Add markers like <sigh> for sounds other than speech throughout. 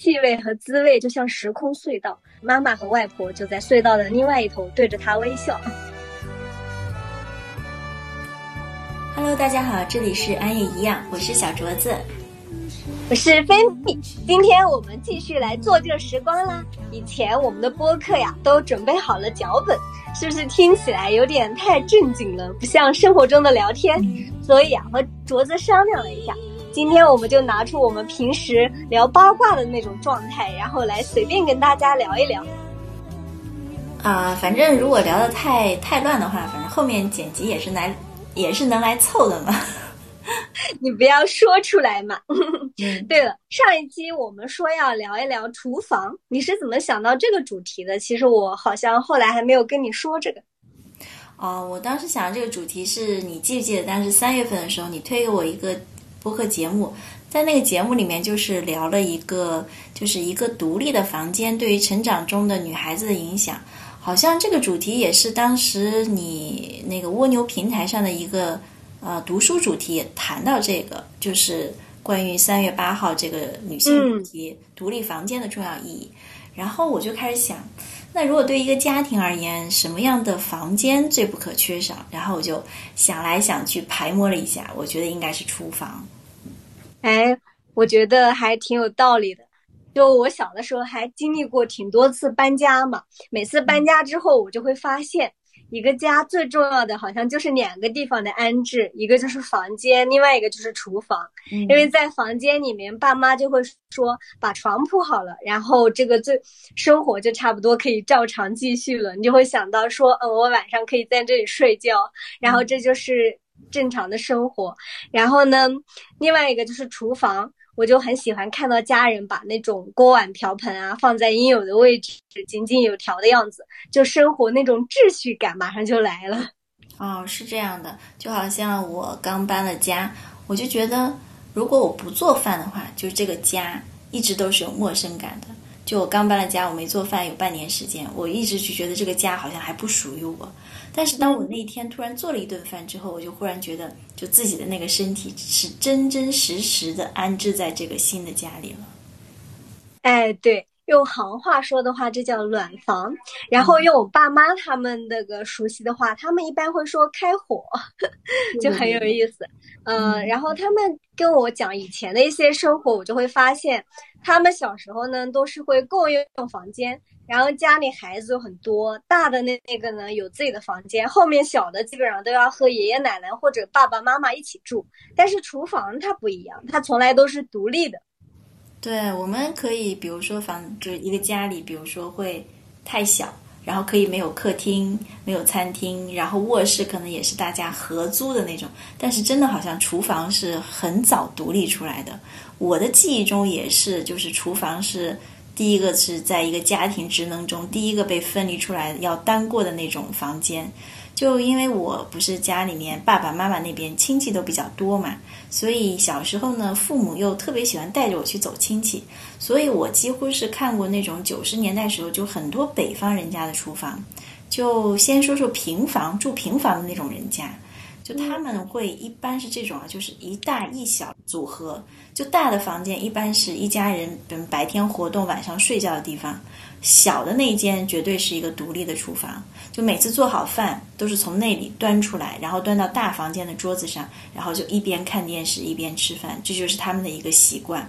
气味和滋味就像时空隧道，妈妈和外婆就在隧道的另外一头对着他微笑。Hello，大家好，这里是安也一样，我是小镯子，我是菲米。今天我们继续来做这个时光啦。以前我们的播客呀都准备好了脚本，是不是听起来有点太正经了，不像生活中的聊天？所以啊，和镯子商量了一下。今天我们就拿出我们平时聊八卦的那种状态，然后来随便跟大家聊一聊。啊，反正如果聊的太太乱的话，反正后面剪辑也是来也是能来凑的嘛。<laughs> 你不要说出来嘛。<laughs> 对了，上一期我们说要聊一聊厨房，你是怎么想到这个主题的？其实我好像后来还没有跟你说这个。哦，我当时想这个主题是你记不记得？当时三月份的时候，你推给我一个。播客节目，在那个节目里面，就是聊了一个，就是一个独立的房间对于成长中的女孩子的影响。好像这个主题也是当时你那个蜗牛平台上的一个呃读书主题，也谈到这个，就是关于三月八号这个女性主题独立房间的重要意义。然后我就开始想，那如果对一个家庭而言，什么样的房间最不可缺少？然后我就想来想去排摸了一下，我觉得应该是厨房。哎，我觉得还挺有道理的。就我小的时候还经历过挺多次搬家嘛，每次搬家之后，我就会发现，一个家最重要的好像就是两个地方的安置，一个就是房间，另外一个就是厨房。因为在房间里面，爸妈就会说把床铺好了，然后这个最生活就差不多可以照常继续了。你就会想到说，嗯，我晚上可以在这里睡觉，然后这就是。正常的生活，然后呢，另外一个就是厨房，我就很喜欢看到家人把那种锅碗瓢盆啊放在应有的位置，井井有条的样子，就生活那种秩序感马上就来了。哦，是这样的，就好像我刚搬了家，我就觉得如果我不做饭的话，就这个家一直都是有陌生感的。就我刚搬了家，我没做饭有半年时间，我一直就觉得这个家好像还不属于我。但是当我那天突然做了一顿饭之后，我就忽然觉得，就自己的那个身体是真真实实的安置在这个新的家里了。哎，对，用行话说的话，这叫暖房。然后用我爸妈他们那个熟悉的话，他们一般会说开火，<laughs> 就很有意思。嗯，然后他们跟我讲以前的一些生活，我就会发现，他们小时候呢都是会共用房间。然后家里孩子又很多，大的那那个呢有自己的房间，后面小的基本上都要和爷爷奶奶或者爸爸妈妈一起住。但是厨房它不一样，它从来都是独立的。对，我们可以比如说房就是一个家里，比如说会太小，然后可以没有客厅，没有餐厅，然后卧室可能也是大家合租的那种。但是真的好像厨房是很早独立出来的，我的记忆中也是，就是厨房是。第一个是在一个家庭职能中，第一个被分离出来要单过的那种房间，就因为我不是家里面爸爸妈妈那边亲戚都比较多嘛，所以小时候呢，父母又特别喜欢带着我去走亲戚，所以我几乎是看过那种九十年代时候就很多北方人家的厨房，就先说说平房住平房的那种人家。就他们会一般是这种啊，就是一大一小组合。就大的房间一般是一家人，比如白天活动、晚上睡觉的地方。小的那一间绝对是一个独立的厨房。就每次做好饭都是从那里端出来，然后端到大房间的桌子上，然后就一边看电视一边吃饭。这就是他们的一个习惯。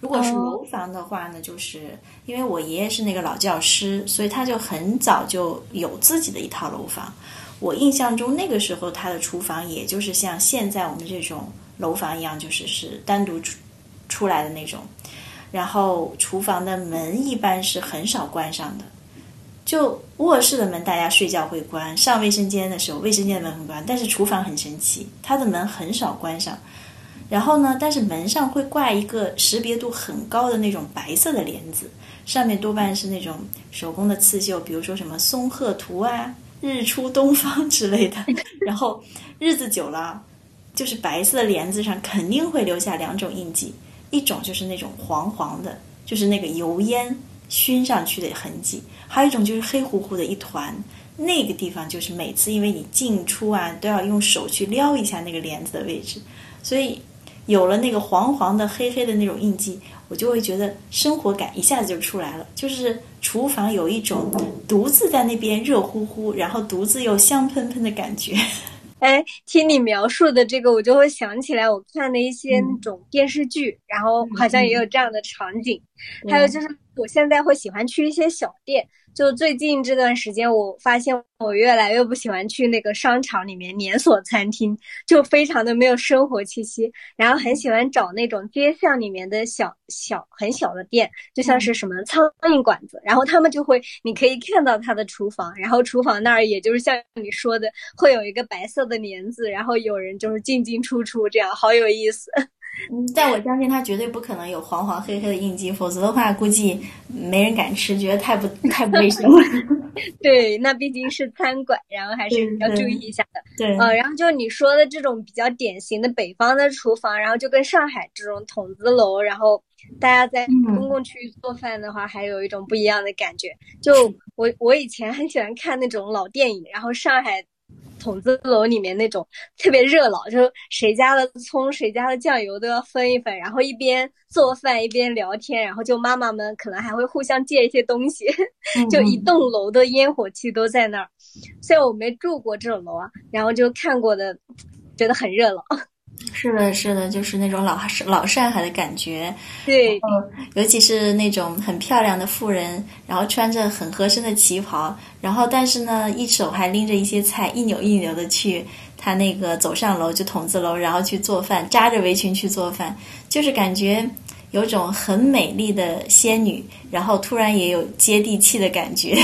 如果是楼房的话呢，就是因为我爷爷是那个老教师，所以他就很早就有自己的一套楼房。我印象中那个时候他的厨房也就是像现在我们这种楼房一样，就是是单独出出来的那种。然后厨房的门一般是很少关上的，就卧室的门大家睡觉会关，上卫生间的时候卫生间的门会关，但是厨房很神奇，它的门很少关上。然后呢，但是门上会挂一个识别度很高的那种白色的帘子，上面多半是那种手工的刺绣，比如说什么松鹤图啊。日出东方之类的，<laughs> 然后日子久了，就是白色的帘子上肯定会留下两种印记，一种就是那种黄黄的，就是那个油烟熏上去的痕迹；还有一种就是黑乎乎的一团，那个地方就是每次因为你进出啊都要用手去撩一下那个帘子的位置，所以有了那个黄黄的、黑黑的那种印记，我就会觉得生活感一下子就出来了。就是厨房有一种独自在那边热乎乎，然后独自又香喷喷的感觉。哎，听你描述的这个，我就会想起来我看的一些那种电视剧，然后好像也有这样的场景。还有就是，我现在会喜欢去一些小店。就最近这段时间，我发现我越来越不喜欢去那个商场里面连锁餐厅，就非常的没有生活气息。然后很喜欢找那种街巷里面的小小很小的店，就像是什么苍蝇馆子，然后他们就会，你可以看到他的厨房，然后厨房那儿也就是像你说的，会有一个白色的帘子，然后有人就是进进出出，这样好有意思。<laughs> 嗯，但我相信它绝对不可能有黄黄黑黑的印记，否则的话估计没人敢吃，觉得太不太不卫生了。<laughs> 对，那毕竟是餐馆，然后还是要注意一下的。对，呃，然后就你说的这种比较典型的北方的厨房，然后就跟上海这种筒子楼，然后大家在公共区域做饭的话，还有一种不一样的感觉。就我我以前很喜欢看那种老电影，然后上海。筒子楼里面那种特别热闹，就谁家的葱、谁家的酱油都要分一分，然后一边做饭一边聊天，然后就妈妈们可能还会互相借一些东西，就一栋楼的烟火气都在那儿。虽然我没住过这种楼啊，然后就看过的，觉得很热闹。是的，是的，就是那种老老上海的感觉。对，尤其是那种很漂亮的妇人，然后穿着很合身的旗袍，然后但是呢，一手还拎着一些菜，一扭一扭的去他那个走上楼，就筒子楼，然后去做饭，扎着围裙去做饭，就是感觉有种很美丽的仙女，然后突然也有接地气的感觉。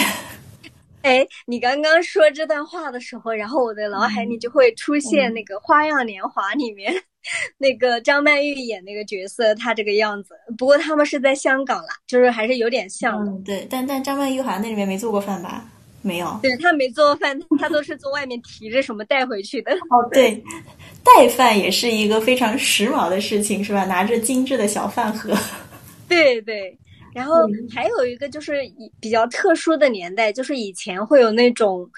哎，你刚刚说这段话的时候，然后我的脑海里就会出现那个《花样年华》里面 <laughs> 那个张曼玉演那个角色，她这个样子。不过他们是在香港啦，就是还是有点像的。对，但但张曼玉好像那里面没做过饭吧？没有。对她没做过饭，她都是从外面提着什么带回去的。哦，对，带饭也是一个非常时髦的事情，是吧？拿着精致的小饭盒。对 <laughs> 对。然后还有一个就是比较特殊的年代，就是以前会有那种。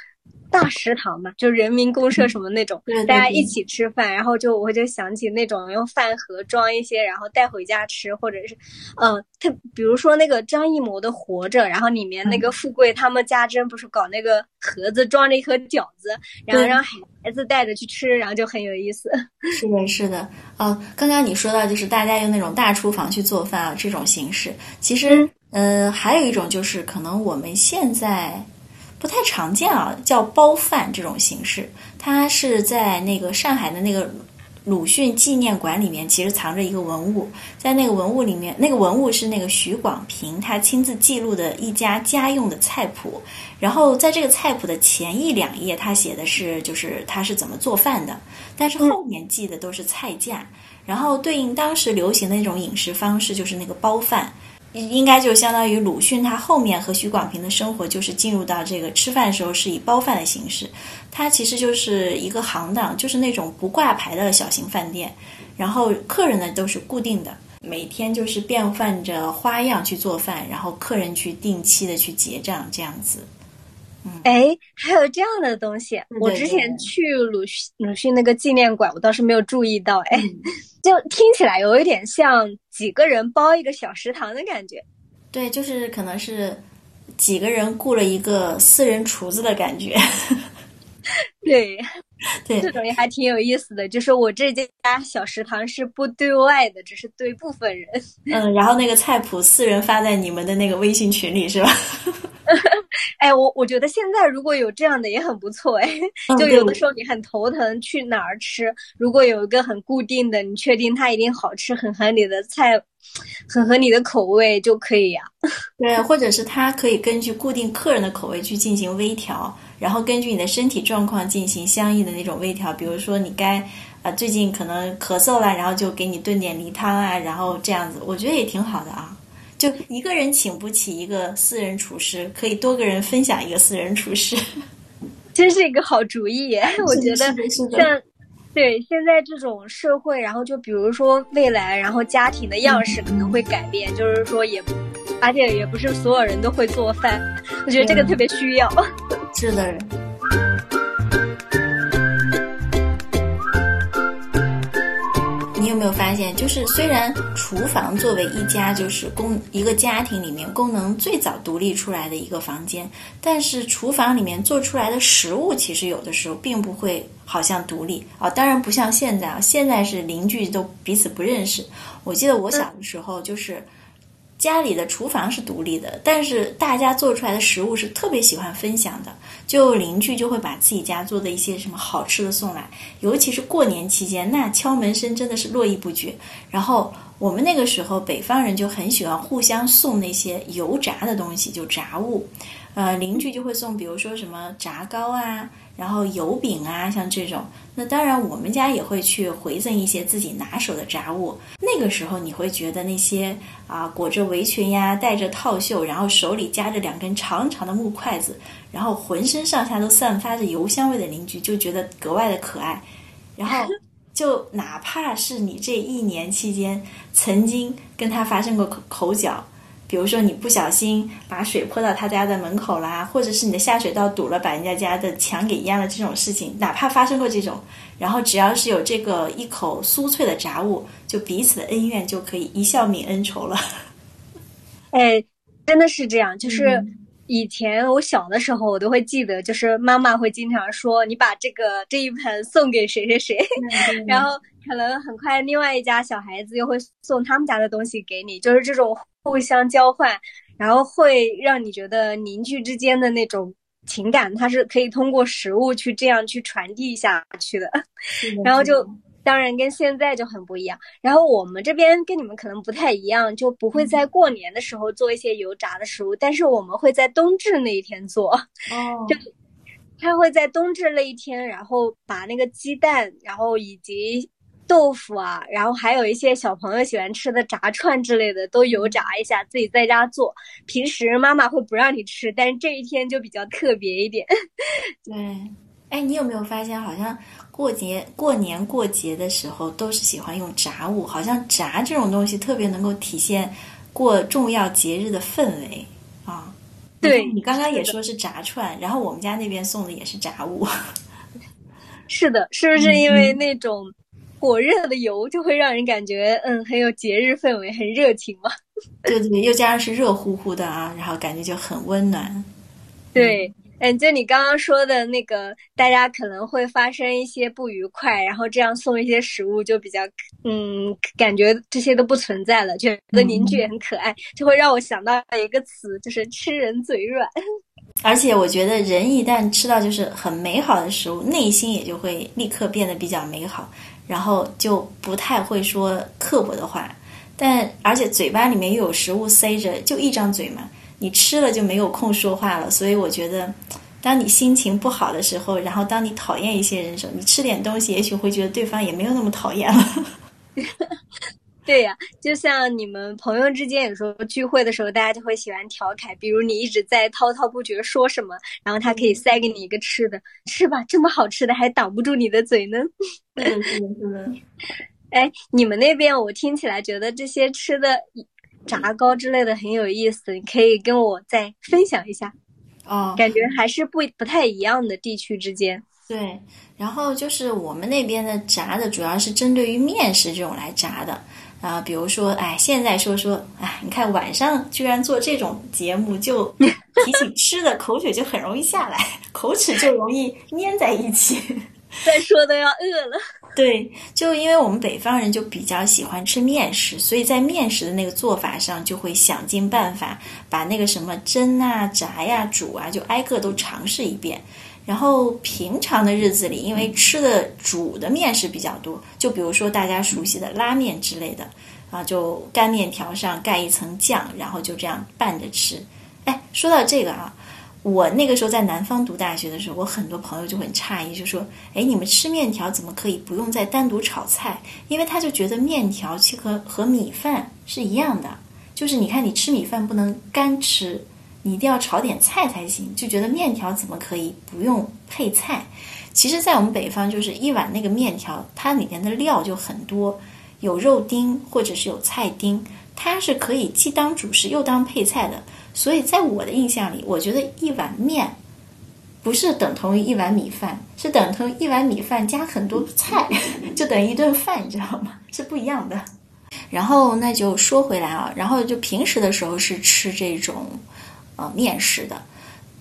大食堂嘛，就人民公社什么那种，大家一起吃饭，然后就我就想起那种用饭盒装一些，然后带回家吃，或者是，嗯，他比如说那个张艺谋的《活着》，然后里面那个富贵他们家真不是搞那个盒子装着一盒饺子，然后让孩子带着去吃，然后就很有意思。<laughs> 是的，是的，哦，刚刚你说到就是大家用那种大厨房去做饭啊这种形式，其实，呃，还有一种就是可能我们现在。不太常见啊，叫包饭这种形式，它是在那个上海的那个鲁迅纪念馆里面，其实藏着一个文物，在那个文物里面，那个文物是那个徐广平他亲自记录的一家家用的菜谱，然后在这个菜谱的前一两页，他写的是就是他是怎么做饭的，但是后面记的都是菜价，然后对应当时流行的那种饮食方式，就是那个包饭。应该就相当于鲁迅，他后面和许广平的生活就是进入到这个吃饭的时候是以包饭的形式，它其实就是一个行当，就是那种不挂牌的小型饭店，然后客人呢都是固定的，每天就是变换着花样去做饭，然后客人去定期的去结账这样子。哎，还有这样的东西，我之前去鲁迅鲁迅那个纪念馆，我倒是没有注意到。哎，<laughs> 就听起来有一点像几个人包一个小食堂的感觉。对，就是可能是几个人雇了一个私人厨子的感觉。<laughs> 对，<laughs> 对，这种也还挺有意思的。就是我这家小食堂是不对外的，只是对部分人。嗯，然后那个菜谱私人发在你们的那个微信群里是吧？哎，我我觉得现在如果有这样的也很不错哎，就有的时候你很头疼去哪儿吃，如果有一个很固定的，你确定它一定好吃，很合你的菜，很合你的口味就可以呀。<laughs> 对，或者是它可以根据固定客人的口味去进行微调，然后根据你的身体状况进行相应的那种微调。比如说你该啊最近可能咳嗽了，然后就给你炖点梨汤啊，然后这样子，我觉得也挺好的啊。就一个人请不起一个私人厨师，可以多个人分享一个私人厨师，<laughs> 真是一个好主意。<laughs> 我觉得像对现在这种社会，然后就比如说未来，然后家庭的样式可能会改变，就是说也，而且也不是所有人都会做饭。我觉得这个特别需要。<laughs> 是的。发现，就是虽然厨房作为一家就是功一个家庭里面功能最早独立出来的一个房间，但是厨房里面做出来的食物其实有的时候并不会好像独立啊。当然不像现在啊，现在是邻居都彼此不认识。我记得我小的时候就是。家里的厨房是独立的，但是大家做出来的食物是特别喜欢分享的。就邻居就会把自己家做的一些什么好吃的送来，尤其是过年期间，那敲门声真的是络绎不绝。然后我们那个时候北方人就很喜欢互相送那些油炸的东西，就炸物。呃，邻居就会送，比如说什么炸糕啊。然后油饼啊，像这种，那当然我们家也会去回赠一些自己拿手的炸物。那个时候你会觉得那些啊裹着围裙呀、戴着套袖，然后手里夹着两根长长的木筷子，然后浑身上下都散发着油香味的邻居，就觉得格外的可爱。然后 <laughs> 就哪怕是你这一年期间曾经跟他发生过口口角。比如说你不小心把水泼到他家的门口啦，或者是你的下水道堵了，把人家家的墙给淹了，这种事情，哪怕发生过这种，然后只要是有这个一口酥脆的杂物，就彼此的恩怨就可以一笑泯恩仇了。哎，真的是这样，就是以前我小的时候，我都会记得，就是妈妈会经常说，你把这个这一盆送给谁谁谁，<laughs> 然后可能很快另外一家小孩子又会送他们家的东西给你，就是这种。互相交换，然后会让你觉得邻居之间的那种情感，它是可以通过食物去这样去传递下去的。<laughs> 然后就当然跟现在就很不一样。然后我们这边跟你们可能不太一样，就不会在过年的时候做一些油炸的食物，但是我们会在冬至那一天做。<laughs> 哦，就他会在冬至那一天，然后把那个鸡蛋，然后以及。豆腐啊，然后还有一些小朋友喜欢吃的炸串之类的，都油炸一下，自己在家做。平时妈妈会不让你吃，但是这一天就比较特别一点。<laughs> 对，哎，你有没有发现，好像过节、过年过节的时候，都是喜欢用炸物，好像炸这种东西特别能够体现过重要节日的氛围啊。对你刚刚也说是炸串，然后我们家那边送的也是炸物。<laughs> 是的，是不是因为那种？火热的油就会让人感觉，嗯，很有节日氛围，很热情嘛。<laughs> 对对，又加上是热乎乎的啊，然后感觉就很温暖。对，嗯，就你刚刚说的那个，大家可能会发生一些不愉快，然后这样送一些食物，就比较，嗯，感觉这些都不存在了，觉得邻居也很可爱，就会让我想到一个词，就是吃人嘴软。<laughs> 而且我觉得人一旦吃到就是很美好的食物，内心也就会立刻变得比较美好。然后就不太会说刻薄的话，但而且嘴巴里面又有食物塞着，就一张嘴嘛，你吃了就没有空说话了。所以我觉得，当你心情不好的时候，然后当你讨厌一些人的时候，你吃点东西，也许会觉得对方也没有那么讨厌了。<laughs> 对呀，就像你们朋友之间有时候聚会的时候，大家就会喜欢调侃，比如你一直在滔滔不绝说什么，然后他可以塞给你一个吃的，吃吧，这么好吃的还挡不住你的嘴呢。是的，是的，是的。哎，你们那边我听起来觉得这些吃的炸糕之类的很有意思，你可以跟我再分享一下。哦，感觉还是不不太一样的地区之间。对，然后就是我们那边的炸的主要是针对于面食这种来炸的。啊，比如说，哎，现在说说，哎，你看晚上居然做这种节目，就 <laughs> 提起吃的，口水就很容易下来，口齿就容易粘在一起，<laughs> 再说都要饿了。对，就因为我们北方人就比较喜欢吃面食，所以在面食的那个做法上，就会想尽办法把那个什么蒸啊、炸呀、煮啊，就挨个都尝试一遍。然后平常的日子里，因为吃的煮的面食比较多，就比如说大家熟悉的拉面之类的，啊，就干面条上盖一层酱，然后就这样拌着吃。哎，说到这个啊，我那个时候在南方读大学的时候，我很多朋友就很诧异，就说：“哎，你们吃面条怎么可以不用再单独炒菜？因为他就觉得面条其实和和米饭是一样的，就是你看你吃米饭不能干吃。”你一定要炒点菜才行，就觉得面条怎么可以不用配菜？其实，在我们北方，就是一碗那个面条，它里面的料就很多，有肉丁或者是有菜丁，它是可以既当主食又当配菜的。所以在我的印象里，我觉得一碗面不是等同于一碗米饭，是等同于一碗米饭加很多菜，<laughs> 就等于一顿饭，你知道吗？是不一样的。然后那就说回来啊，然后就平时的时候是吃这种呃面食的，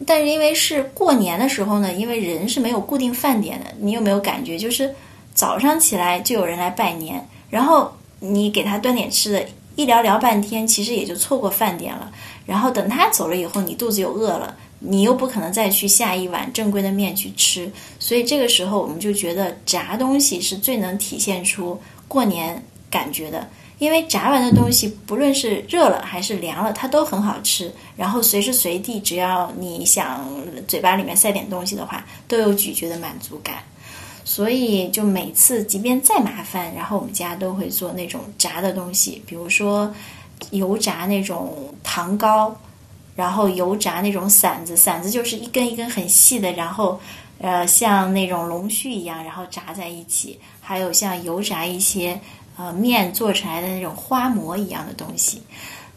但是因为是过年的时候呢，因为人是没有固定饭点的，你有没有感觉就是早上起来就有人来拜年，然后你给他端点吃的，一聊聊半天，其实也就错过饭点了。然后等他走了以后，你肚子又饿了。你又不可能再去下一碗正规的面去吃，所以这个时候我们就觉得炸东西是最能体现出过年感觉的，因为炸完的东西不论是热了还是凉了，它都很好吃。然后随时随地，只要你想嘴巴里面塞点东西的话，都有咀嚼的满足感。所以就每次即便再麻烦，然后我们家都会做那种炸的东西，比如说油炸那种糖糕。然后油炸那种馓子，馓子就是一根一根很细的，然后，呃，像那种龙须一样，然后炸在一起。还有像油炸一些呃面做出来的那种花馍一样的东西，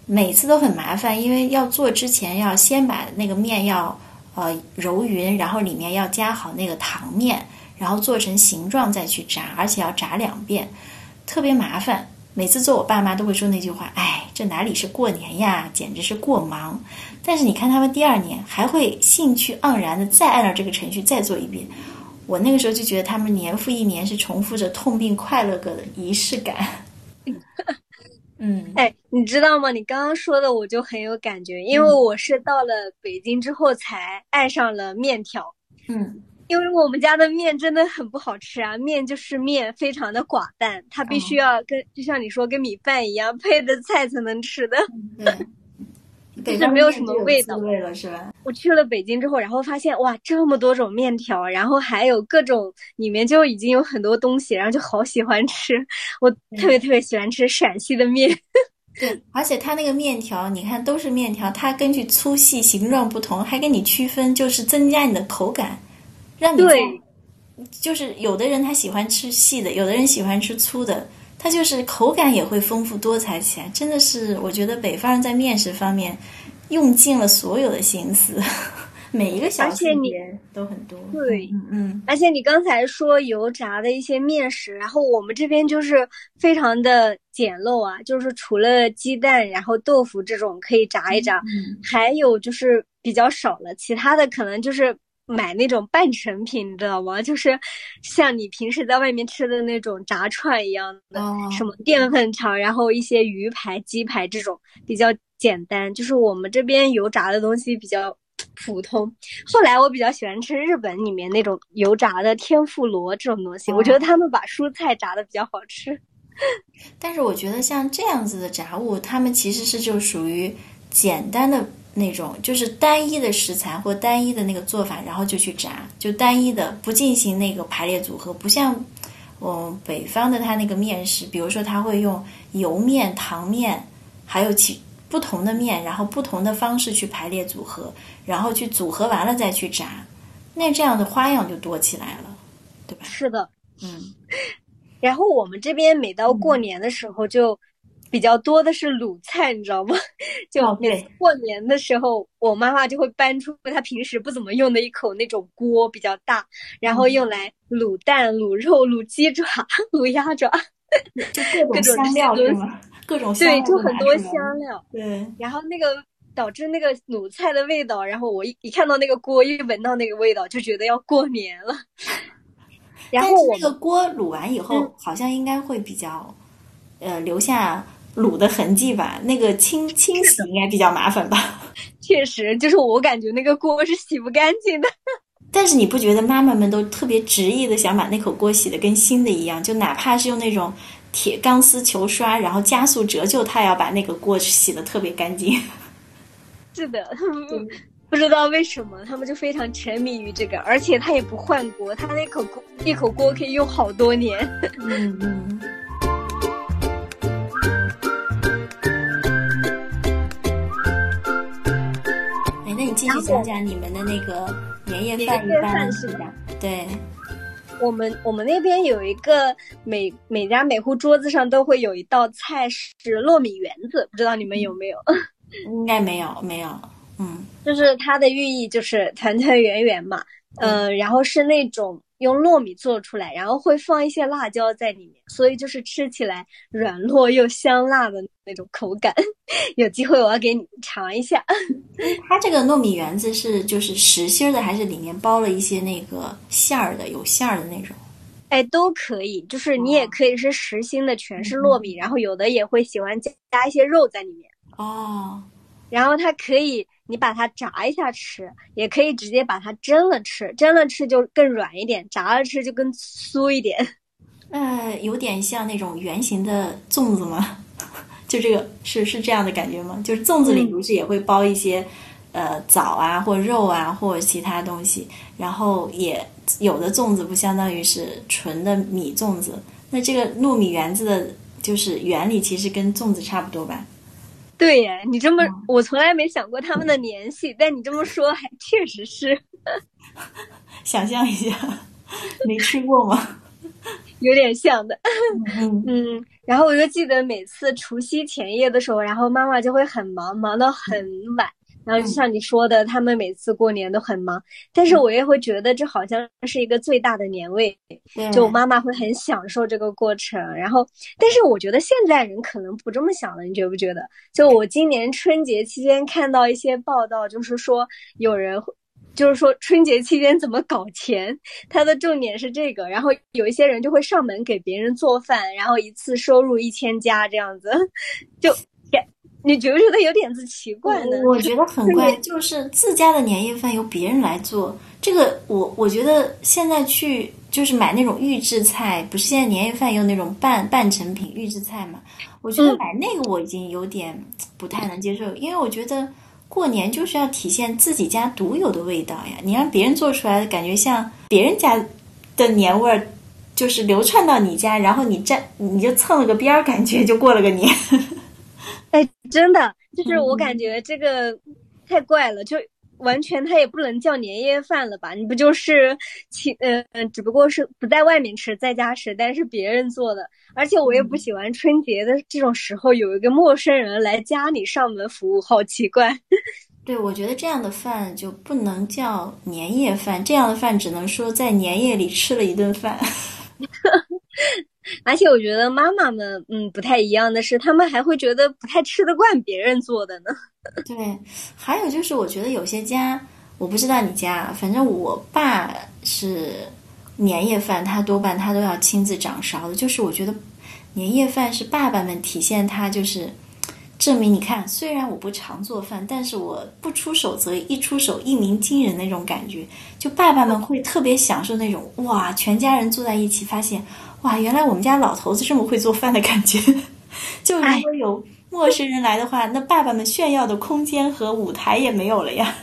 每次都很麻烦，因为要做之前要先把那个面要呃揉匀，然后里面要加好那个糖面，然后做成形状再去炸，而且要炸两遍，特别麻烦。每次做，我爸妈都会说那句话：“哎，这哪里是过年呀，简直是过忙。”但是你看他们第二年还会兴趣盎然的再按照这个程序再做一遍。我那个时候就觉得他们年复一年是重复着痛并快乐着的仪式感。<laughs> 嗯，哎，你知道吗？你刚刚说的我就很有感觉，因为我是到了北京之后才爱上了面条。嗯。因为我们家的面真的很不好吃啊，面就是面，非常的寡淡，它必须要跟就像你说跟米饭一样配的菜才能吃的，对，就是没有什么味道了，是吧？我去了北京之后，然后发现哇，这么多种面条，然后还有各种里面就已经有很多东西，然后就好喜欢吃，我特别特别喜欢吃陕西的面。<laughs> 对，而且它那个面条，你看都是面条，它根据粗细形状不同，还给你区分，就是增加你的口感。让你对，就是有的人他喜欢吃细的，有的人喜欢吃粗的，他就是口感也会丰富多彩起来。真的是，我觉得北方人在面食方面用尽了所有的心思，<laughs> 每一个小细节都很多。对，嗯嗯。而且你刚才说油炸的一些面食，然后我们这边就是非常的简陋啊，就是除了鸡蛋，然后豆腐这种可以炸一炸，还有就是比较少了，其他的可能就是。买那种半成品，你知道吗？就是像你平时在外面吃的那种炸串一样的，什么淀粉肠，然后一些鱼排、鸡排这种比较简单。就是我们这边油炸的东西比较普通。后来我比较喜欢吃日本里面那种油炸的天妇罗这种东西，我觉得他们把蔬菜炸的比较好吃。但是我觉得像这样子的炸物，他们其实是就属于简单的。那种就是单一的食材或单一的那个做法，然后就去炸，就单一的不进行那个排列组合，不像，嗯，北方的它那个面食，比如说它会用油面、糖面，还有其不同的面，然后不同的方式去排列组合，然后去组合完了再去炸，那这样的花样就多起来了，对吧？是的，嗯。<coughs> 然后我们这边每到过年的时候就。比较多的是卤菜，你知道吗？<laughs> 就每过年的时候，我妈妈就会搬出她平时不怎么用的一口那种锅，比较大，然后用来卤蛋、卤肉、卤鸡爪、<laughs> 卤鸭爪，就各种 <laughs> 香料是吗？各种对，就很多香料。对，然后那个导致那个卤菜的味道，然后我一一看到那个锅，一闻到那个味道，就觉得要过年了。然后那个锅卤完以后，好像应该会比较，呃，留下。卤的痕迹吧，那个清清洗应该比较麻烦吧。<laughs> 确实，就是我感觉那个锅是洗不干净的。<laughs> 但是你不觉得妈妈们都特别执意的想把那口锅洗的跟新的一样？就哪怕是用那种铁钢丝球刷，然后加速折旧，她也要把那个锅洗的特别干净。<laughs> 是的，不知道为什么他们就非常沉迷于这个，而且他也不换锅，他那口锅一口锅可以用好多年。嗯嗯。继续讲讲你们的那个年夜饭一般是吧？对，我们我们那边有一个每每家每户桌子上都会有一道菜是糯米圆子，不知道你们有没有？<laughs> 应该没有，没有。嗯，就是它的寓意就是团团圆圆嘛，呃，然后是那种用糯米做出来，然后会放一些辣椒在里面，所以就是吃起来软糯又香辣的那种口感。<laughs> 有机会我要给你尝一下。<laughs> 它这个糯米圆子是就是实心的，还是里面包了一些那个馅儿的，有馅儿的那种？哎，都可以，就是你也可以是实心的，全是糯米，然后有的也会喜欢加加一些肉在里面。哦，然后它可以，你把它炸一下吃，也可以直接把它蒸了吃，蒸了吃就更软一点，炸了吃就更酥一点。<laughs> 呃，有点像那种圆形的粽子吗？<laughs> 就这个是是这样的感觉吗？就是粽子里不是也会包一些，呃，枣啊或肉啊或者其他东西，然后也。有的粽子不相当于是纯的米粽子，那这个糯米圆子的，就是原理其实跟粽子差不多吧？对呀，你这么我从来没想过他们的联系，但你这么说还确实是。<laughs> 想象一下，没吃过吗？有点像的。<laughs> 嗯嗯。然后我就记得每次除夕前夜的时候，然后妈妈就会很忙，忙到很晚。然后就像你说的，他们每次过年都很忙，但是我也会觉得这好像是一个最大的年味，就我妈妈会很享受这个过程。然后，但是我觉得现在人可能不这么想了，你觉不觉得？就我今年春节期间看到一些报道，就是说有人，就是说春节期间怎么搞钱，他的重点是这个。然后有一些人就会上门给别人做饭，然后一次收入一千加这样子，<laughs> 就。你觉不觉得有点子奇怪呢？我觉得很怪，就是自家的年夜饭由别人来做，这个我我觉得现在去就是买那种预制菜，不是现在年夜饭用那种半半成品预制菜嘛？我觉得买那个我已经有点不太能接受，因为我觉得过年就是要体现自己家独有的味道呀，你让别人做出来的感觉像别人家的年味儿，就是流窜到你家，然后你占你就蹭了个边儿，感觉就过了个年。哎，真的，就是我感觉这个太怪了，就完全它也不能叫年夜饭了吧？你不就是请，嗯嗯，只不过是不在外面吃，在家吃，但是别人做的，而且我也不喜欢春节的这种时候有一个陌生人来家里上门服务，好奇怪。<laughs> 对，我觉得这样的饭就不能叫年夜饭，这样的饭只能说在年夜里吃了一顿饭。<laughs> 而且我觉得妈妈们，嗯，不太一样的是，他们还会觉得不太吃得惯别人做的呢。<laughs> 对，还有就是，我觉得有些家，我不知道你家，反正我爸是年夜饭，他多半他都要亲自掌勺的。就是我觉得年夜饭是爸爸们体现他就是证明，你看，虽然我不常做饭，但是我不出手则一出手一鸣惊人那种感觉。就爸爸们会特别享受那种哇，全家人坐在一起，发现。哇，原来我们家老头子这么会做饭的感觉！就如果有陌生人来的话，那爸爸们炫耀的空间和舞台也没有了呀。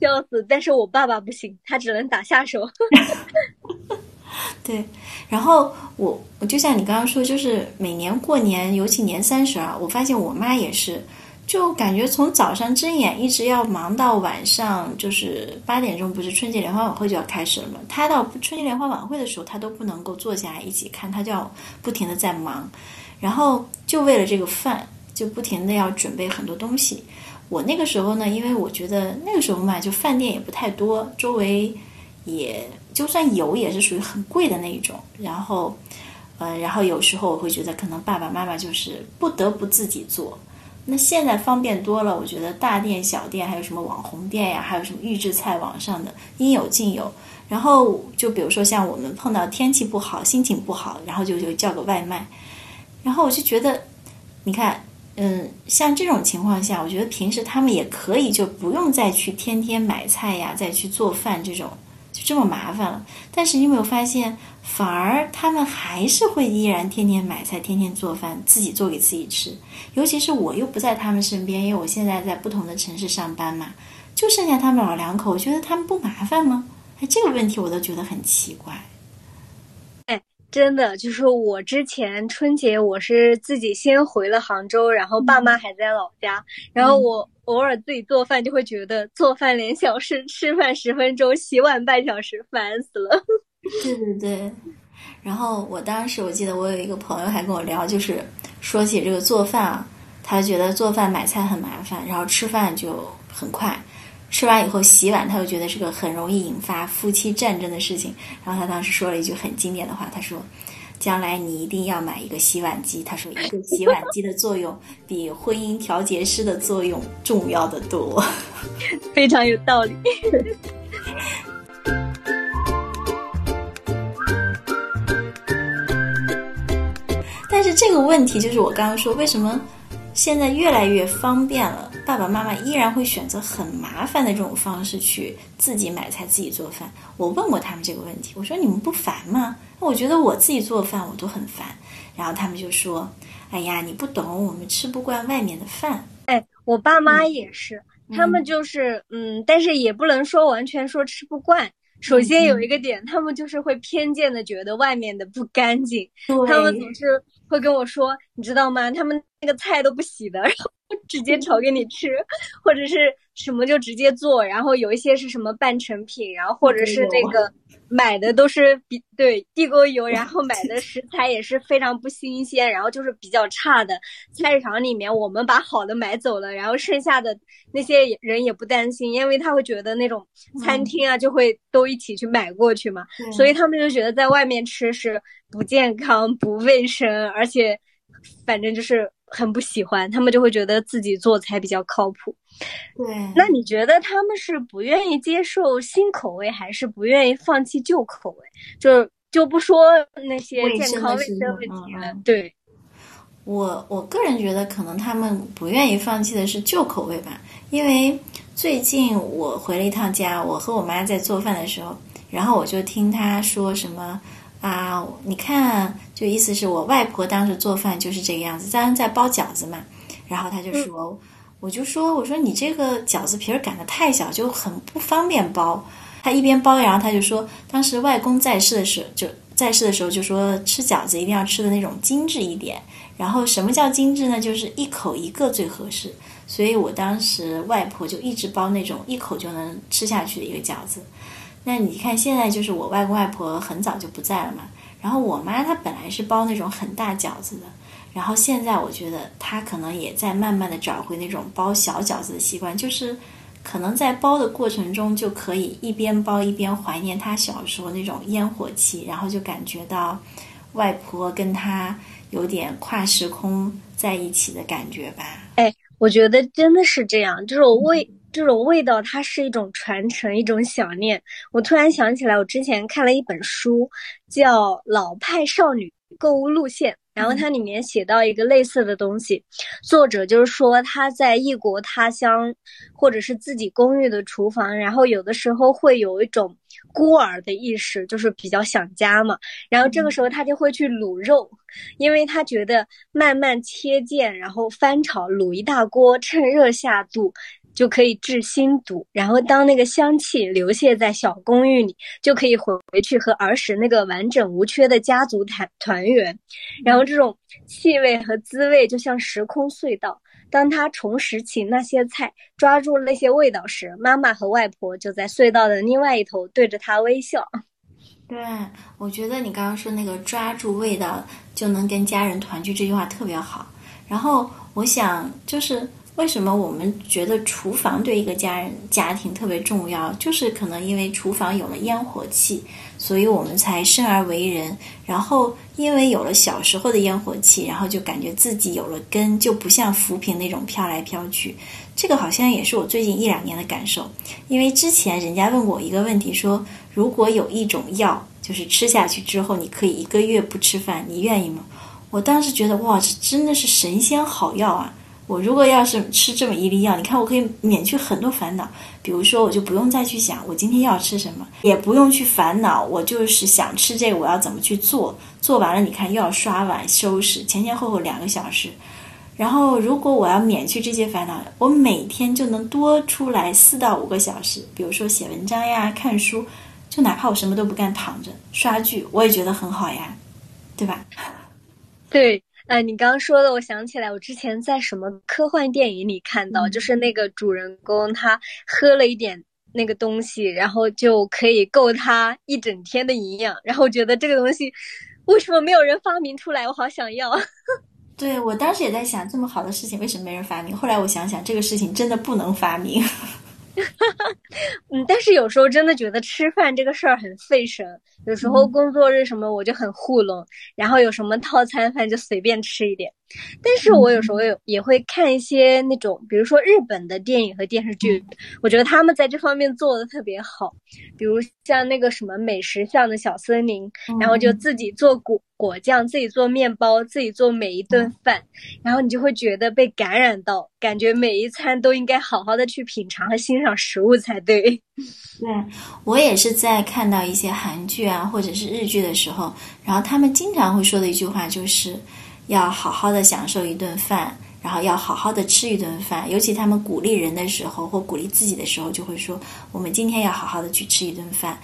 笑死！但是我爸爸不行，他只能打下手。<laughs> 对，然后我我就像你刚刚说，就是每年过年，尤其年三十啊，我发现我妈也是。就感觉从早上睁眼一直要忙到晚上，就是八点钟，不是春节联欢晚会就要开始了吗？他到春节联欢晚会的时候，他都不能够坐下来一起看，他就要不停的在忙，然后就为了这个饭，就不停的要准备很多东西。我那个时候呢，因为我觉得那个时候嘛，就饭店也不太多，周围也就算有，也是属于很贵的那一种。然后，呃，然后有时候我会觉得，可能爸爸妈妈就是不得不自己做。那现在方便多了，我觉得大店小店还有什么网红店呀，还有什么预制菜，网上的应有尽有。然后就比如说像我们碰到天气不好、心情不好，然后就就叫个外卖。然后我就觉得，你看，嗯，像这种情况下，我觉得平时他们也可以就不用再去天天买菜呀，再去做饭这种。这么麻烦了，但是你有没有发现，反而他们还是会依然天天买菜、天天做饭，自己做给自己吃。尤其是我又不在他们身边，因为我现在在不同的城市上班嘛，就剩下他们老两口，我觉得他们不麻烦吗？哎，这个问题我都觉得很奇怪。真的就是我之前春节我是自己先回了杭州，然后爸妈还在老家，然后我偶尔自己做饭就会觉得做饭两小时，吃饭十分钟，洗碗半小时，烦死了。对对对，然后我当时我记得我有一个朋友还跟我聊，就是说起这个做饭啊。他觉得做饭买菜很麻烦，然后吃饭就很快。吃完以后洗碗，他又觉得是个很容易引发夫妻战争的事情。然后他当时说了一句很经典的话，他说：“将来你一定要买一个洗碗机。”他说：“一个洗碗机的作用比婚姻调节师的作用重要的多。<laughs> ”非常有道理。<laughs> 但是这个问题就是我刚刚说，为什么？现在越来越方便了，爸爸妈妈依然会选择很麻烦的这种方式去自己买菜、自己做饭。我问过他们这个问题，我说你们不烦吗？我觉得我自己做饭我都很烦。然后他们就说：“哎呀，你不懂，我们吃不惯外面的饭。”哎，我爸妈也是，他们就是嗯，但是也不能说完全说吃不惯。首先有一个点，他们就是会偏见的觉得外面的不干净，他们总是会跟我说，你知道吗？他们那个菜都不洗的，然后直接炒给你吃，或者是什么就直接做，然后有一些是什么半成品，然后或者是那个。买的都是比对地沟油，然后买的食材也是非常不新鲜，然后就是比较差的。菜市场里面我们把好的买走了，然后剩下的那些人也不担心，因为他会觉得那种餐厅啊就会都一起去买过去嘛，所以他们就觉得在外面吃是不健康、不卫生，而且反正就是很不喜欢，他们就会觉得自己做才比较靠谱。对，那你觉得他们是不愿意接受新口味，还是不愿意放弃旧口味？就就不说那些健康卫生问题了。对，我我个人觉得，可能他们不愿意放弃的是旧口味吧。因为最近我回了一趟家，我和我妈在做饭的时候，然后我就听她说什么啊，你看，就意思是我外婆当时做饭就是这个样子，当然在包饺子嘛，然后她就说。我就说，我说你这个饺子皮儿擀的太小，就很不方便包。他一边包，然后他就说，当时外公在世的时候，就在世的时候就说，吃饺子一定要吃的那种精致一点。然后什么叫精致呢？就是一口一个最合适。所以我当时外婆就一直包那种一口就能吃下去的一个饺子。那你看现在就是我外公外婆很早就不在了嘛，然后我妈她本来是包那种很大饺子的。然后现在我觉得她可能也在慢慢的找回那种包小饺子的习惯，就是可能在包的过程中就可以一边包一边怀念她小时候那种烟火气，然后就感觉到外婆跟她有点跨时空在一起的感觉吧。哎，我觉得真的是这样，就是我为这种味道它是一种传承，一种想念。我突然想起来，我之前看了一本书，叫《老派少女购物路线》。然后它里面写到一个类似的东西，作者就是说他在异国他乡，或者是自己公寓的厨房，然后有的时候会有一种孤儿的意识，就是比较想家嘛。然后这个时候他就会去卤肉，因为他觉得慢慢切件，然后翻炒卤一大锅，趁热下肚。就可以治心堵，然后当那个香气流泻在小公寓里，就可以回回去和儿时那个完整无缺的家族团团圆。然后这种气味和滋味就像时空隧道，当他重拾起那些菜，抓住那些味道时，妈妈和外婆就在隧道的另外一头对着他微笑。对，我觉得你刚刚说那个抓住味道就能跟家人团聚这句话特别好。然后我想就是。为什么我们觉得厨房对一个家人家庭特别重要？就是可能因为厨房有了烟火气，所以我们才生而为人。然后因为有了小时候的烟火气，然后就感觉自己有了根，就不像浮萍那种飘来飘去。这个好像也是我最近一两年的感受。因为之前人家问过我一个问题，说如果有一种药，就是吃下去之后你可以一个月不吃饭，你愿意吗？我当时觉得哇，这真的是神仙好药啊！我如果要是吃这么一粒药，你看我可以免去很多烦恼。比如说，我就不用再去想我今天要吃什么，也不用去烦恼我就是想吃这个，我要怎么去做？做完了，你看又要刷碗、收拾，前前后后两个小时。然后，如果我要免去这些烦恼，我每天就能多出来四到五个小时。比如说写文章呀、看书，就哪怕我什么都不干，躺着刷剧，我也觉得很好呀，对吧？<laughs> 对。哎，你刚刚说的，我想起来，我之前在什么科幻电影里看到，就是那个主人公他喝了一点那个东西，然后就可以够他一整天的营养。然后我觉得这个东西为什么没有人发明出来？我好想要。<laughs> 对我当时也在想，这么好的事情为什么没人发明？后来我想想，这个事情真的不能发明。<laughs> 嗯，但是有时候真的觉得吃饭这个事儿很费神。有时候工作日什么我就很糊弄，然后有什么套餐饭就随便吃一点。但是我有时候有也会看一些那种，比如说日本的电影和电视剧，我觉得他们在这方面做的特别好。比如像那个什么美食巷的小森林，然后就自己做果果酱，自己做面包，自己做每一顿饭，然后你就会觉得被感染到，感觉每一餐都应该好好的去品尝和欣赏食物才对。<laughs> 对我也是在看到一些韩剧啊或者是日剧的时候，然后他们经常会说的一句话就是。要好好的享受一顿饭，然后要好好的吃一顿饭。尤其他们鼓励人的时候，或鼓励自己的时候，就会说：“我们今天要好好的去吃一顿饭。”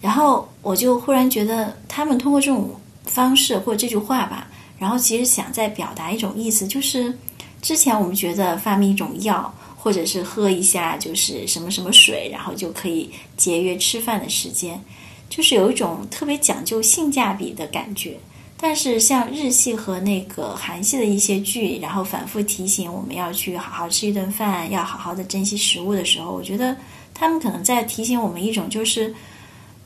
然后我就忽然觉得，他们通过这种方式或这句话吧，然后其实想在表达一种意思，就是之前我们觉得发明一种药，或者是喝一下就是什么什么水，然后就可以节约吃饭的时间，就是有一种特别讲究性价比的感觉。但是像日系和那个韩系的一些剧，然后反复提醒我们要去好好吃一顿饭，要好好的珍惜食物的时候，我觉得他们可能在提醒我们一种，就是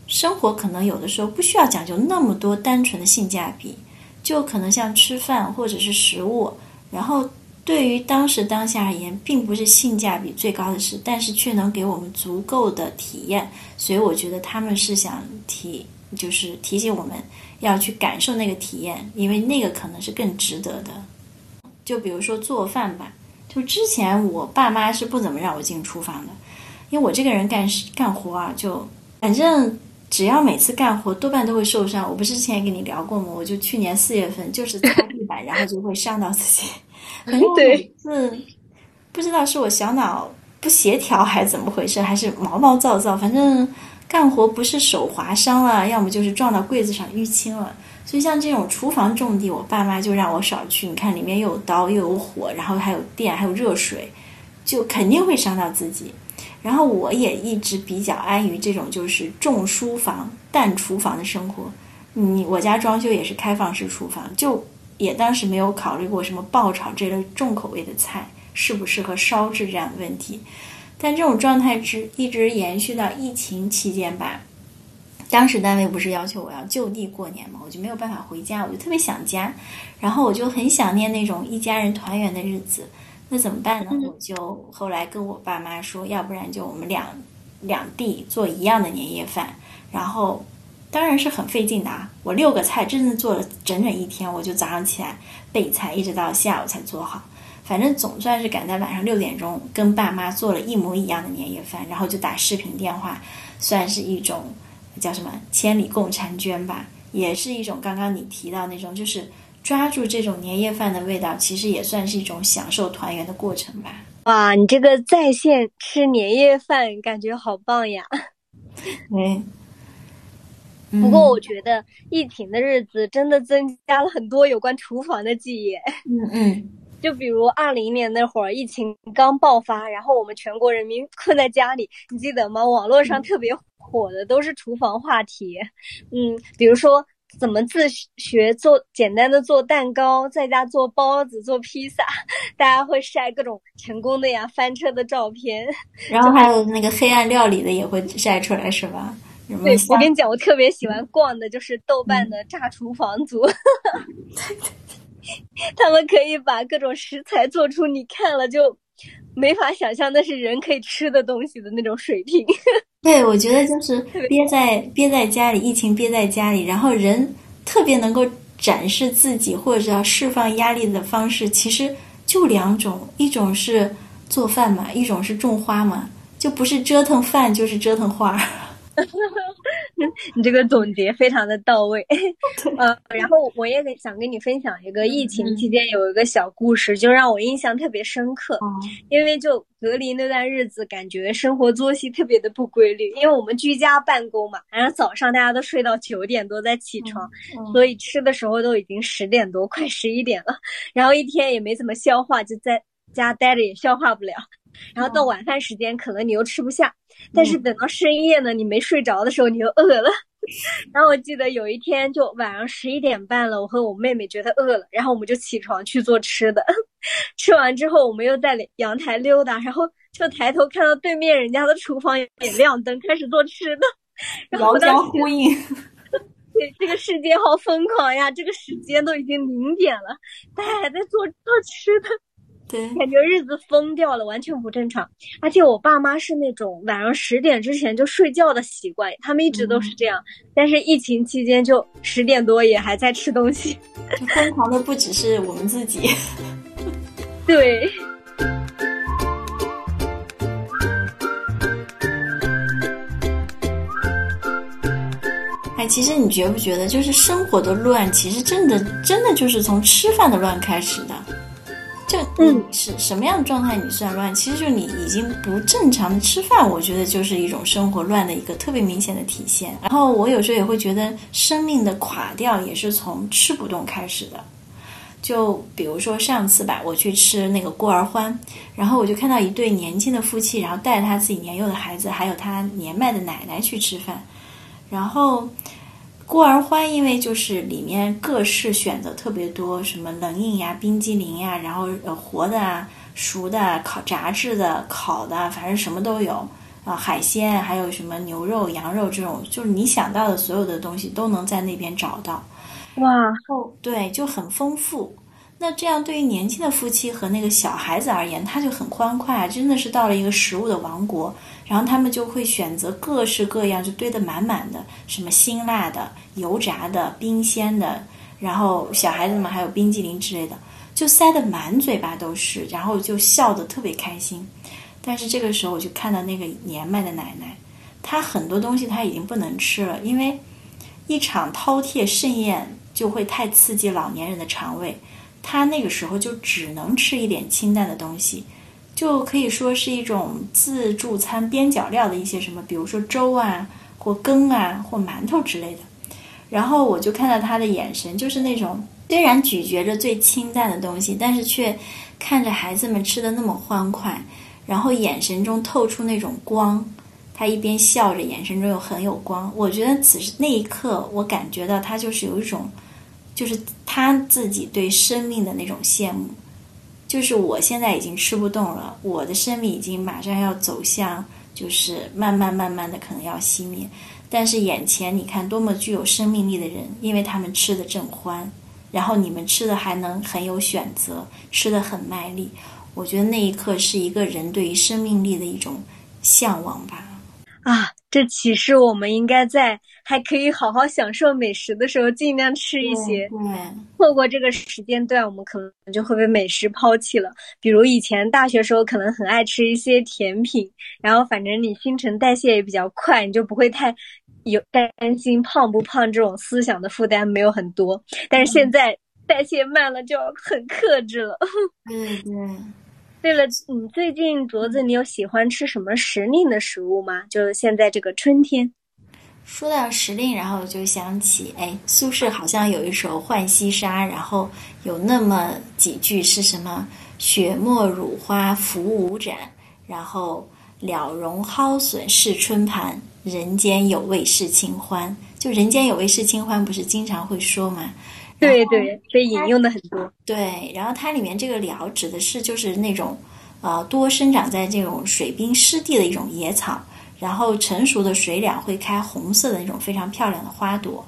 生活可能有的时候不需要讲究那么多单纯的性价比，就可能像吃饭或者是食物，然后对于当时当下而言，并不是性价比最高的事，但是却能给我们足够的体验，所以我觉得他们是想提，就是提醒我们。要去感受那个体验，因为那个可能是更值得的。就比如说做饭吧，就之前我爸妈是不怎么让我进厨房的，因为我这个人干干活啊，就反正只要每次干活多半都会受伤。我不是之前也跟你聊过吗？我就去年四月份就是擦地板，然后就会伤到自己。反正每次不知道是我小脑不协调还是怎么回事，还是毛毛躁躁，反正。干活不是手划伤了，要么就是撞到柜子上淤青了。所以像这种厨房种地，我爸妈就让我少去。你看里面又有刀又有火，然后还有电还有热水，就肯定会伤到自己。然后我也一直比较安于这种就是重书房淡厨房的生活。你我家装修也是开放式厨房，就也当时没有考虑过什么爆炒这类重口味的菜适不适合烧制这样的问题。但这种状态直一直延续到疫情期间吧。当时单位不是要求我要就地过年嘛，我就没有办法回家，我就特别想家，然后我就很想念那种一家人团圆的日子。那怎么办呢？我就后来跟我爸妈说，要不然就我们两两地做一样的年夜饭。然后当然是很费劲的啊，我六个菜真的做了整整一天，我就早上起来备菜，一直到下午才做好。反正总算是赶在晚上六点钟跟爸妈做了一模一样的年夜饭，然后就打视频电话，算是一种叫什么千里共婵娟吧，也是一种刚刚你提到那种，就是抓住这种年夜饭的味道，其实也算是一种享受团圆的过程吧。哇，你这个在线吃年夜饭感觉好棒呀！<laughs> 嗯，不过我觉得疫情的日子真的增加了很多有关厨房的记忆。嗯嗯。就比如二零年那会儿，疫情刚爆发，然后我们全国人民 <laughs> 困在家里，你记得吗？网络上特别火的都是厨房话题，嗯，比如说怎么自学做简单的做蛋糕，在家做包子、做披萨，大家会晒各种成功的呀、翻车的照片，然后还有那个黑暗料理的也会晒出来，是吧？对，我跟你讲，我特别喜欢逛的就是豆瓣的炸厨房组。<laughs> <laughs> 他们可以把各种食材做出你看了就没法想象那是人可以吃的东西的那种水平。<laughs> 对，我觉得就是憋在憋在家里，疫情憋在家里，然后人特别能够展示自己或者要释放压力的方式，其实就两种，一种是做饭嘛，一种是种花嘛，就不是折腾饭就是折腾花。<laughs> 你这个总结非常的到位，<laughs> 呃，然后我也想跟你分享一个疫情期间有一个小故事，就让我印象特别深刻。因为就隔离那段日子，感觉生活作息特别的不规律，因为我们居家办公嘛，然后早上大家都睡到九点多再起床，所以吃的时候都已经十点多，快十一点了，然后一天也没怎么消化，就在家待着也消化不了。然后到晚饭时间，可能你又吃不下，但是等到深夜呢，你没睡着的时候，你又饿了，<laughs> 然后我记得有一天就晚上十一点半了，我和我妹妹觉得饿了，然后我们就起床去做吃的。<laughs> 吃完之后，我们又在阳台溜达，然后就抬头看到对面人家的厨房也亮灯，开始做吃的。遥相呼应。<laughs> 对，这个世界好疯狂呀！这个时间都已经零点了，大家还在做做吃的，对，感觉日子疯掉了，完全不正常。而且我爸妈是那种晚上十点之前就睡觉的习惯，他们一直都是这样。但是疫情期间就十点多也还在吃东西，<laughs> 疯狂的不只是我们自己。<laughs> 对。其实你觉不觉得，就是生活的乱，其实真的真的就是从吃饭的乱开始的。就嗯，是什么样的状态你算乱？其实就你已经不正常的吃饭，我觉得就是一种生活乱的一个特别明显的体现。然后我有时候也会觉得，生命的垮掉也是从吃不动开始的。就比如说上次吧，我去吃那个过儿欢，然后我就看到一对年轻的夫妻，然后带着他自己年幼的孩子，还有他年迈的奶奶去吃饭。然后，过儿欢因为就是里面各式选择特别多，什么冷饮呀、冰激凌呀，然后呃活的啊、熟的、烤炸制的、烤的，反正什么都有啊，海鲜还有什么牛肉、羊肉这种，就是你想到的所有的东西都能在那边找到。哇，对，就很丰富。那这样对于年轻的夫妻和那个小孩子而言，他就很欢快，真的是到了一个食物的王国。然后他们就会选择各式各样，就堆得满满的，什么辛辣的、油炸的、冰鲜的，然后小孩子们还有冰激凌之类的，就塞得满嘴巴都是，然后就笑得特别开心。但是这个时候我就看到那个年迈的奶奶，她很多东西她已经不能吃了，因为一场饕餮盛宴就会太刺激老年人的肠胃，她那个时候就只能吃一点清淡的东西。就可以说是一种自助餐边角料的一些什么，比如说粥啊，或羹啊，或馒头之类的。然后我就看到他的眼神，就是那种虽然咀嚼着最清淡的东西，但是却看着孩子们吃的那么欢快，然后眼神中透出那种光。他一边笑着，眼神中又很有光。我觉得此时那一刻，我感觉到他就是有一种，就是他自己对生命的那种羡慕。就是我现在已经吃不动了，我的生命已经马上要走向，就是慢慢慢慢的可能要熄灭。但是眼前你看多么具有生命力的人，因为他们吃的正欢，然后你们吃的还能很有选择，吃的很卖力。我觉得那一刻是一个人对于生命力的一种向往吧。啊，这启示我们应该在。还可以好好享受美食的时候，尽量吃一些。错过这个时间段，我们可能就会被美食抛弃了。比如以前大学时候，可能很爱吃一些甜品，然后反正你新陈代谢也比较快，你就不会太有担心胖不胖这种思想的负担没有很多。但是现在代谢慢了，就要很克制了。<laughs> 对对。对了，你最近镯子，你有喜欢吃什么时令的食物吗？就是现在这个春天。说到时令，然后我就想起，哎，苏轼好像有一首《浣溪沙》，然后有那么几句是什么“雪沫乳花浮舞盏”，然后“了容蒿笋是春盘，人间有味是清欢”。就“人间有味是清欢”，不是经常会说吗？对对，被引用的很多。对，然后它里面这个“了”指的是就是那种，呃，多生长在这种水滨湿地的一种野草。然后成熟的水两会开红色的那种非常漂亮的花朵。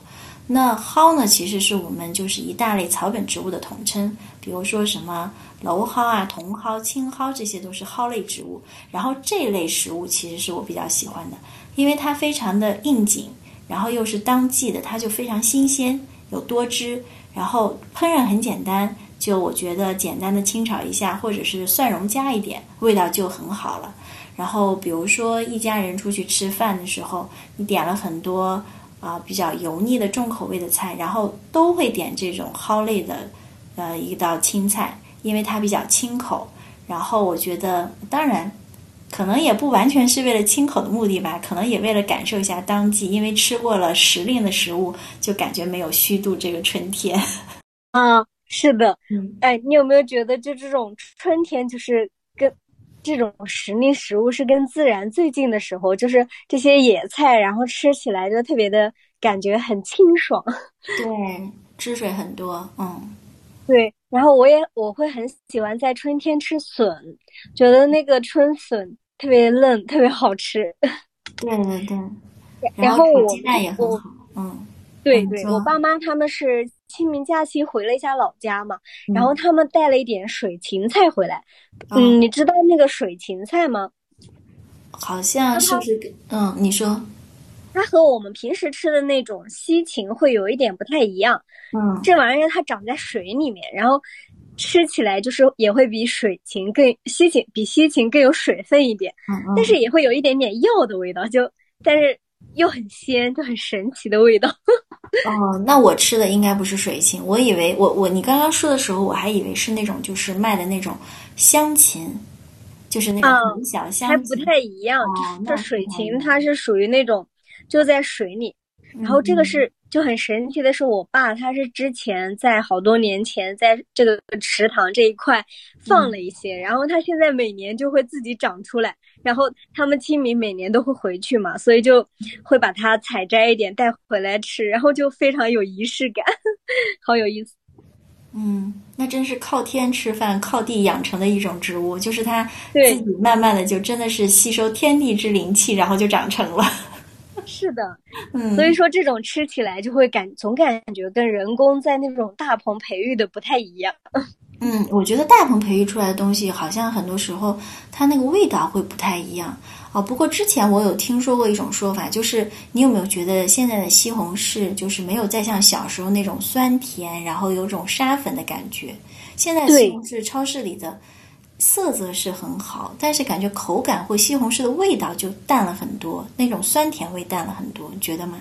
那蒿呢，其实是我们就是一大类草本植物的统称，比如说什么蒌蒿啊、茼蒿、青蒿，这些都是蒿类植物。然后这类食物其实是我比较喜欢的，因为它非常的应景，然后又是当季的，它就非常新鲜，有多汁，然后烹饪很简单，就我觉得简单的清炒一下，或者是蒜蓉加一点，味道就很好了。然后，比如说一家人出去吃饭的时候，你点了很多啊比较油腻的重口味的菜，然后都会点这种蒿类的呃一道青菜，因为它比较清口。然后我觉得，当然可能也不完全是为了清口的目的吧，可能也为了感受一下当季，因为吃过了时令的食物，就感觉没有虚度这个春天。<laughs> 啊，是的，嗯，哎，你有没有觉得就这种春天就是跟。这种时令食物是跟自然最近的时候，就是这些野菜，然后吃起来就特别的感觉很清爽。<laughs> 对，汁水很多，嗯，对。然后我也我会很喜欢在春天吃笋，觉得那个春笋特别嫩，特别好吃。<laughs> 对对对。然后我鸡蛋也很好，嗯。对对，我爸妈他们是清明假期回了一下老家嘛，然后他们带了一点水芹菜回来。嗯，你知道那个水芹菜吗？好像是不是？嗯，你说。它和我们平时吃的那种西芹会有一点不太一样。嗯，这玩意儿它长在水里面，然后吃起来就是也会比水芹更西芹比西芹更有水分一点。嗯嗯。但是也会有一点点药的味道，就但是。又很鲜，就很神奇的味道。<laughs> 哦，那我吃的应该不是水芹，我以为我我你刚刚说的时候，我还以为是那种就是卖的那种香芹，就是那种很小香芹，还不太一样。这水芹它是属于那种就在水里，然后这个是就很神奇的是，我爸他是之前在好多年前在这个池塘这一块放了一些，然后他现在每年就会自己长出来。然后他们清明每年都会回去嘛，所以就会把它采摘一点带回来吃，然后就非常有仪式感，好有意思。嗯，那真是靠天吃饭、靠地养成的一种植物，就是它自己慢慢的就真的是吸收天地之灵气，然后就长成了。<laughs> 是的，嗯，所以说这种吃起来就会感总感觉跟人工在那种大棚培育的不太一样。嗯，我觉得大棚培育出来的东西，好像很多时候它那个味道会不太一样哦。不过之前我有听说过一种说法，就是你有没有觉得现在的西红柿就是没有再像小时候那种酸甜，然后有种沙粉的感觉？现在西红柿超市里的色泽是很好，但是感觉口感或西红柿的味道就淡了很多，那种酸甜味淡了很多，你觉得吗？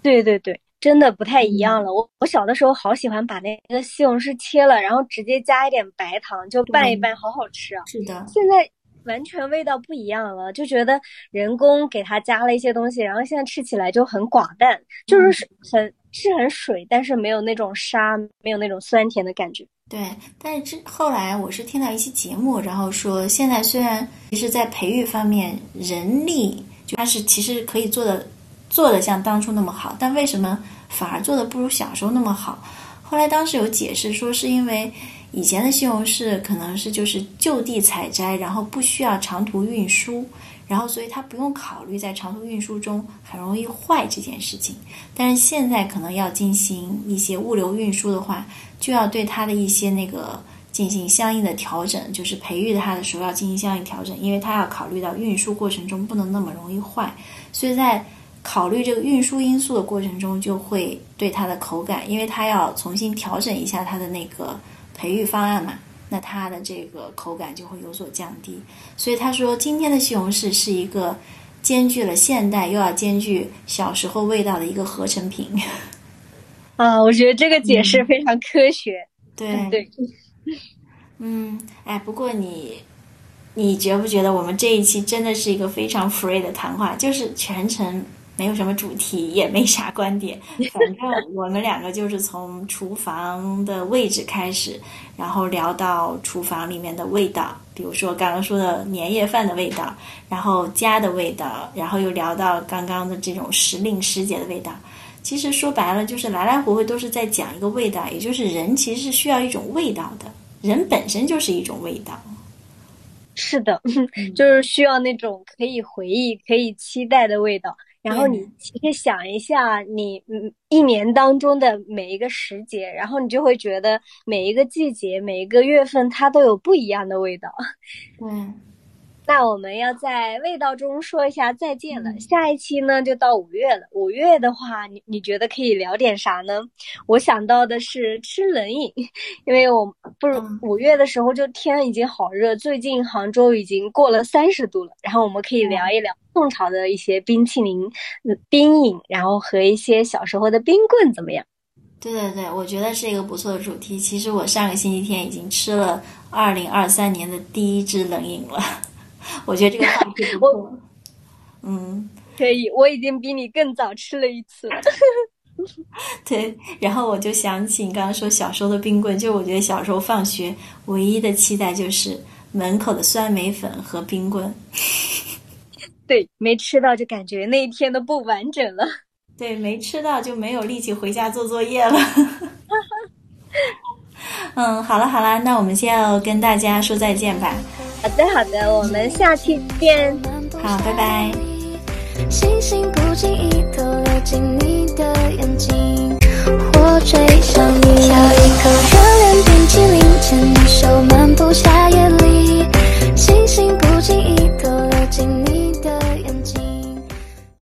对对对。真的不太一样了。我我小的时候好喜欢把那个西红柿切了，然后直接加一点白糖，就拌一拌，好好吃啊！是的，现在完全味道不一样了，就觉得人工给它加了一些东西，然后现在吃起来就很寡淡，就是很是很水，但是没有那种沙，没有那种酸甜的感觉。对，但是之后来我是听到一期节目，然后说现在虽然其实，在培育方面人力就它是其实可以做的。做的像当初那么好，但为什么反而做的不如小时候那么好？后来当时有解释说，是因为以前的西红柿可能是就是就地采摘，然后不需要长途运输，然后所以它不用考虑在长途运输中很容易坏这件事情。但是现在可能要进行一些物流运输的话，就要对它的一些那个进行相应的调整，就是培育它的时候要进行相应调整，因为它要考虑到运输过程中不能那么容易坏，所以在。考虑这个运输因素的过程中，就会对它的口感，因为它要重新调整一下它的那个培育方案嘛，那它的这个口感就会有所降低。所以他说，今天的西红柿是一个兼具了现代又要兼具小时候味道的一个合成品。啊，我觉得这个解释非常科学。对对，嗯，哎，不过你你觉不觉得我们这一期真的是一个非常 free 的谈话，就是全程。没有什么主题，<laughs> 也没啥观点，<laughs> 反正我们两个就是从厨房的位置开始，然后聊到厨房里面的味道，比如说刚刚说的年夜饭的味道，然后家的味道，然后又聊到刚刚的这种时令时节的味道。其实说白了，就是来来回回都是在讲一个味道，也就是人其实是需要一种味道的，人本身就是一种味道。是的，<laughs> 就是需要那种可以回忆、可以期待的味道。然后你其实想一下，你嗯一年当中的每一个时节，然后你就会觉得每一个季节、每一个月份它都有不一样的味道。<laughs> 嗯。那我们要在味道中说一下再见了。下一期呢就到五月了。五月的话，你你觉得可以聊点啥呢？我想到的是吃冷饮，因为我不是五月的时候就天已经好热，最近杭州已经过了三十度了。然后我们可以聊一聊宋朝的一些冰淇淋、冰饮，然后和一些小时候的冰棍怎么样？对对对，我觉得是一个不错的主题。其实我上个星期天已经吃了二零二三年的第一支冷饮了。<laughs> 我觉得这个话题不错，嗯，可以。我已经比你更早吃了一次了。<laughs> 对，然后我就想起你刚刚说小时候的冰棍，就我觉得小时候放学唯一的期待就是门口的酸梅粉和冰棍。<laughs> 对，没吃到就感觉那一天都不完整了。对，没吃到就没有力气回家做作业了。<laughs> 嗯，好了好了，那我们先要跟大家说再见吧。好的好的，我们下期见。好，拜拜。星星不经意进你的眼睛，或吹向你。咬一口热恋冰淇淋，牵你手。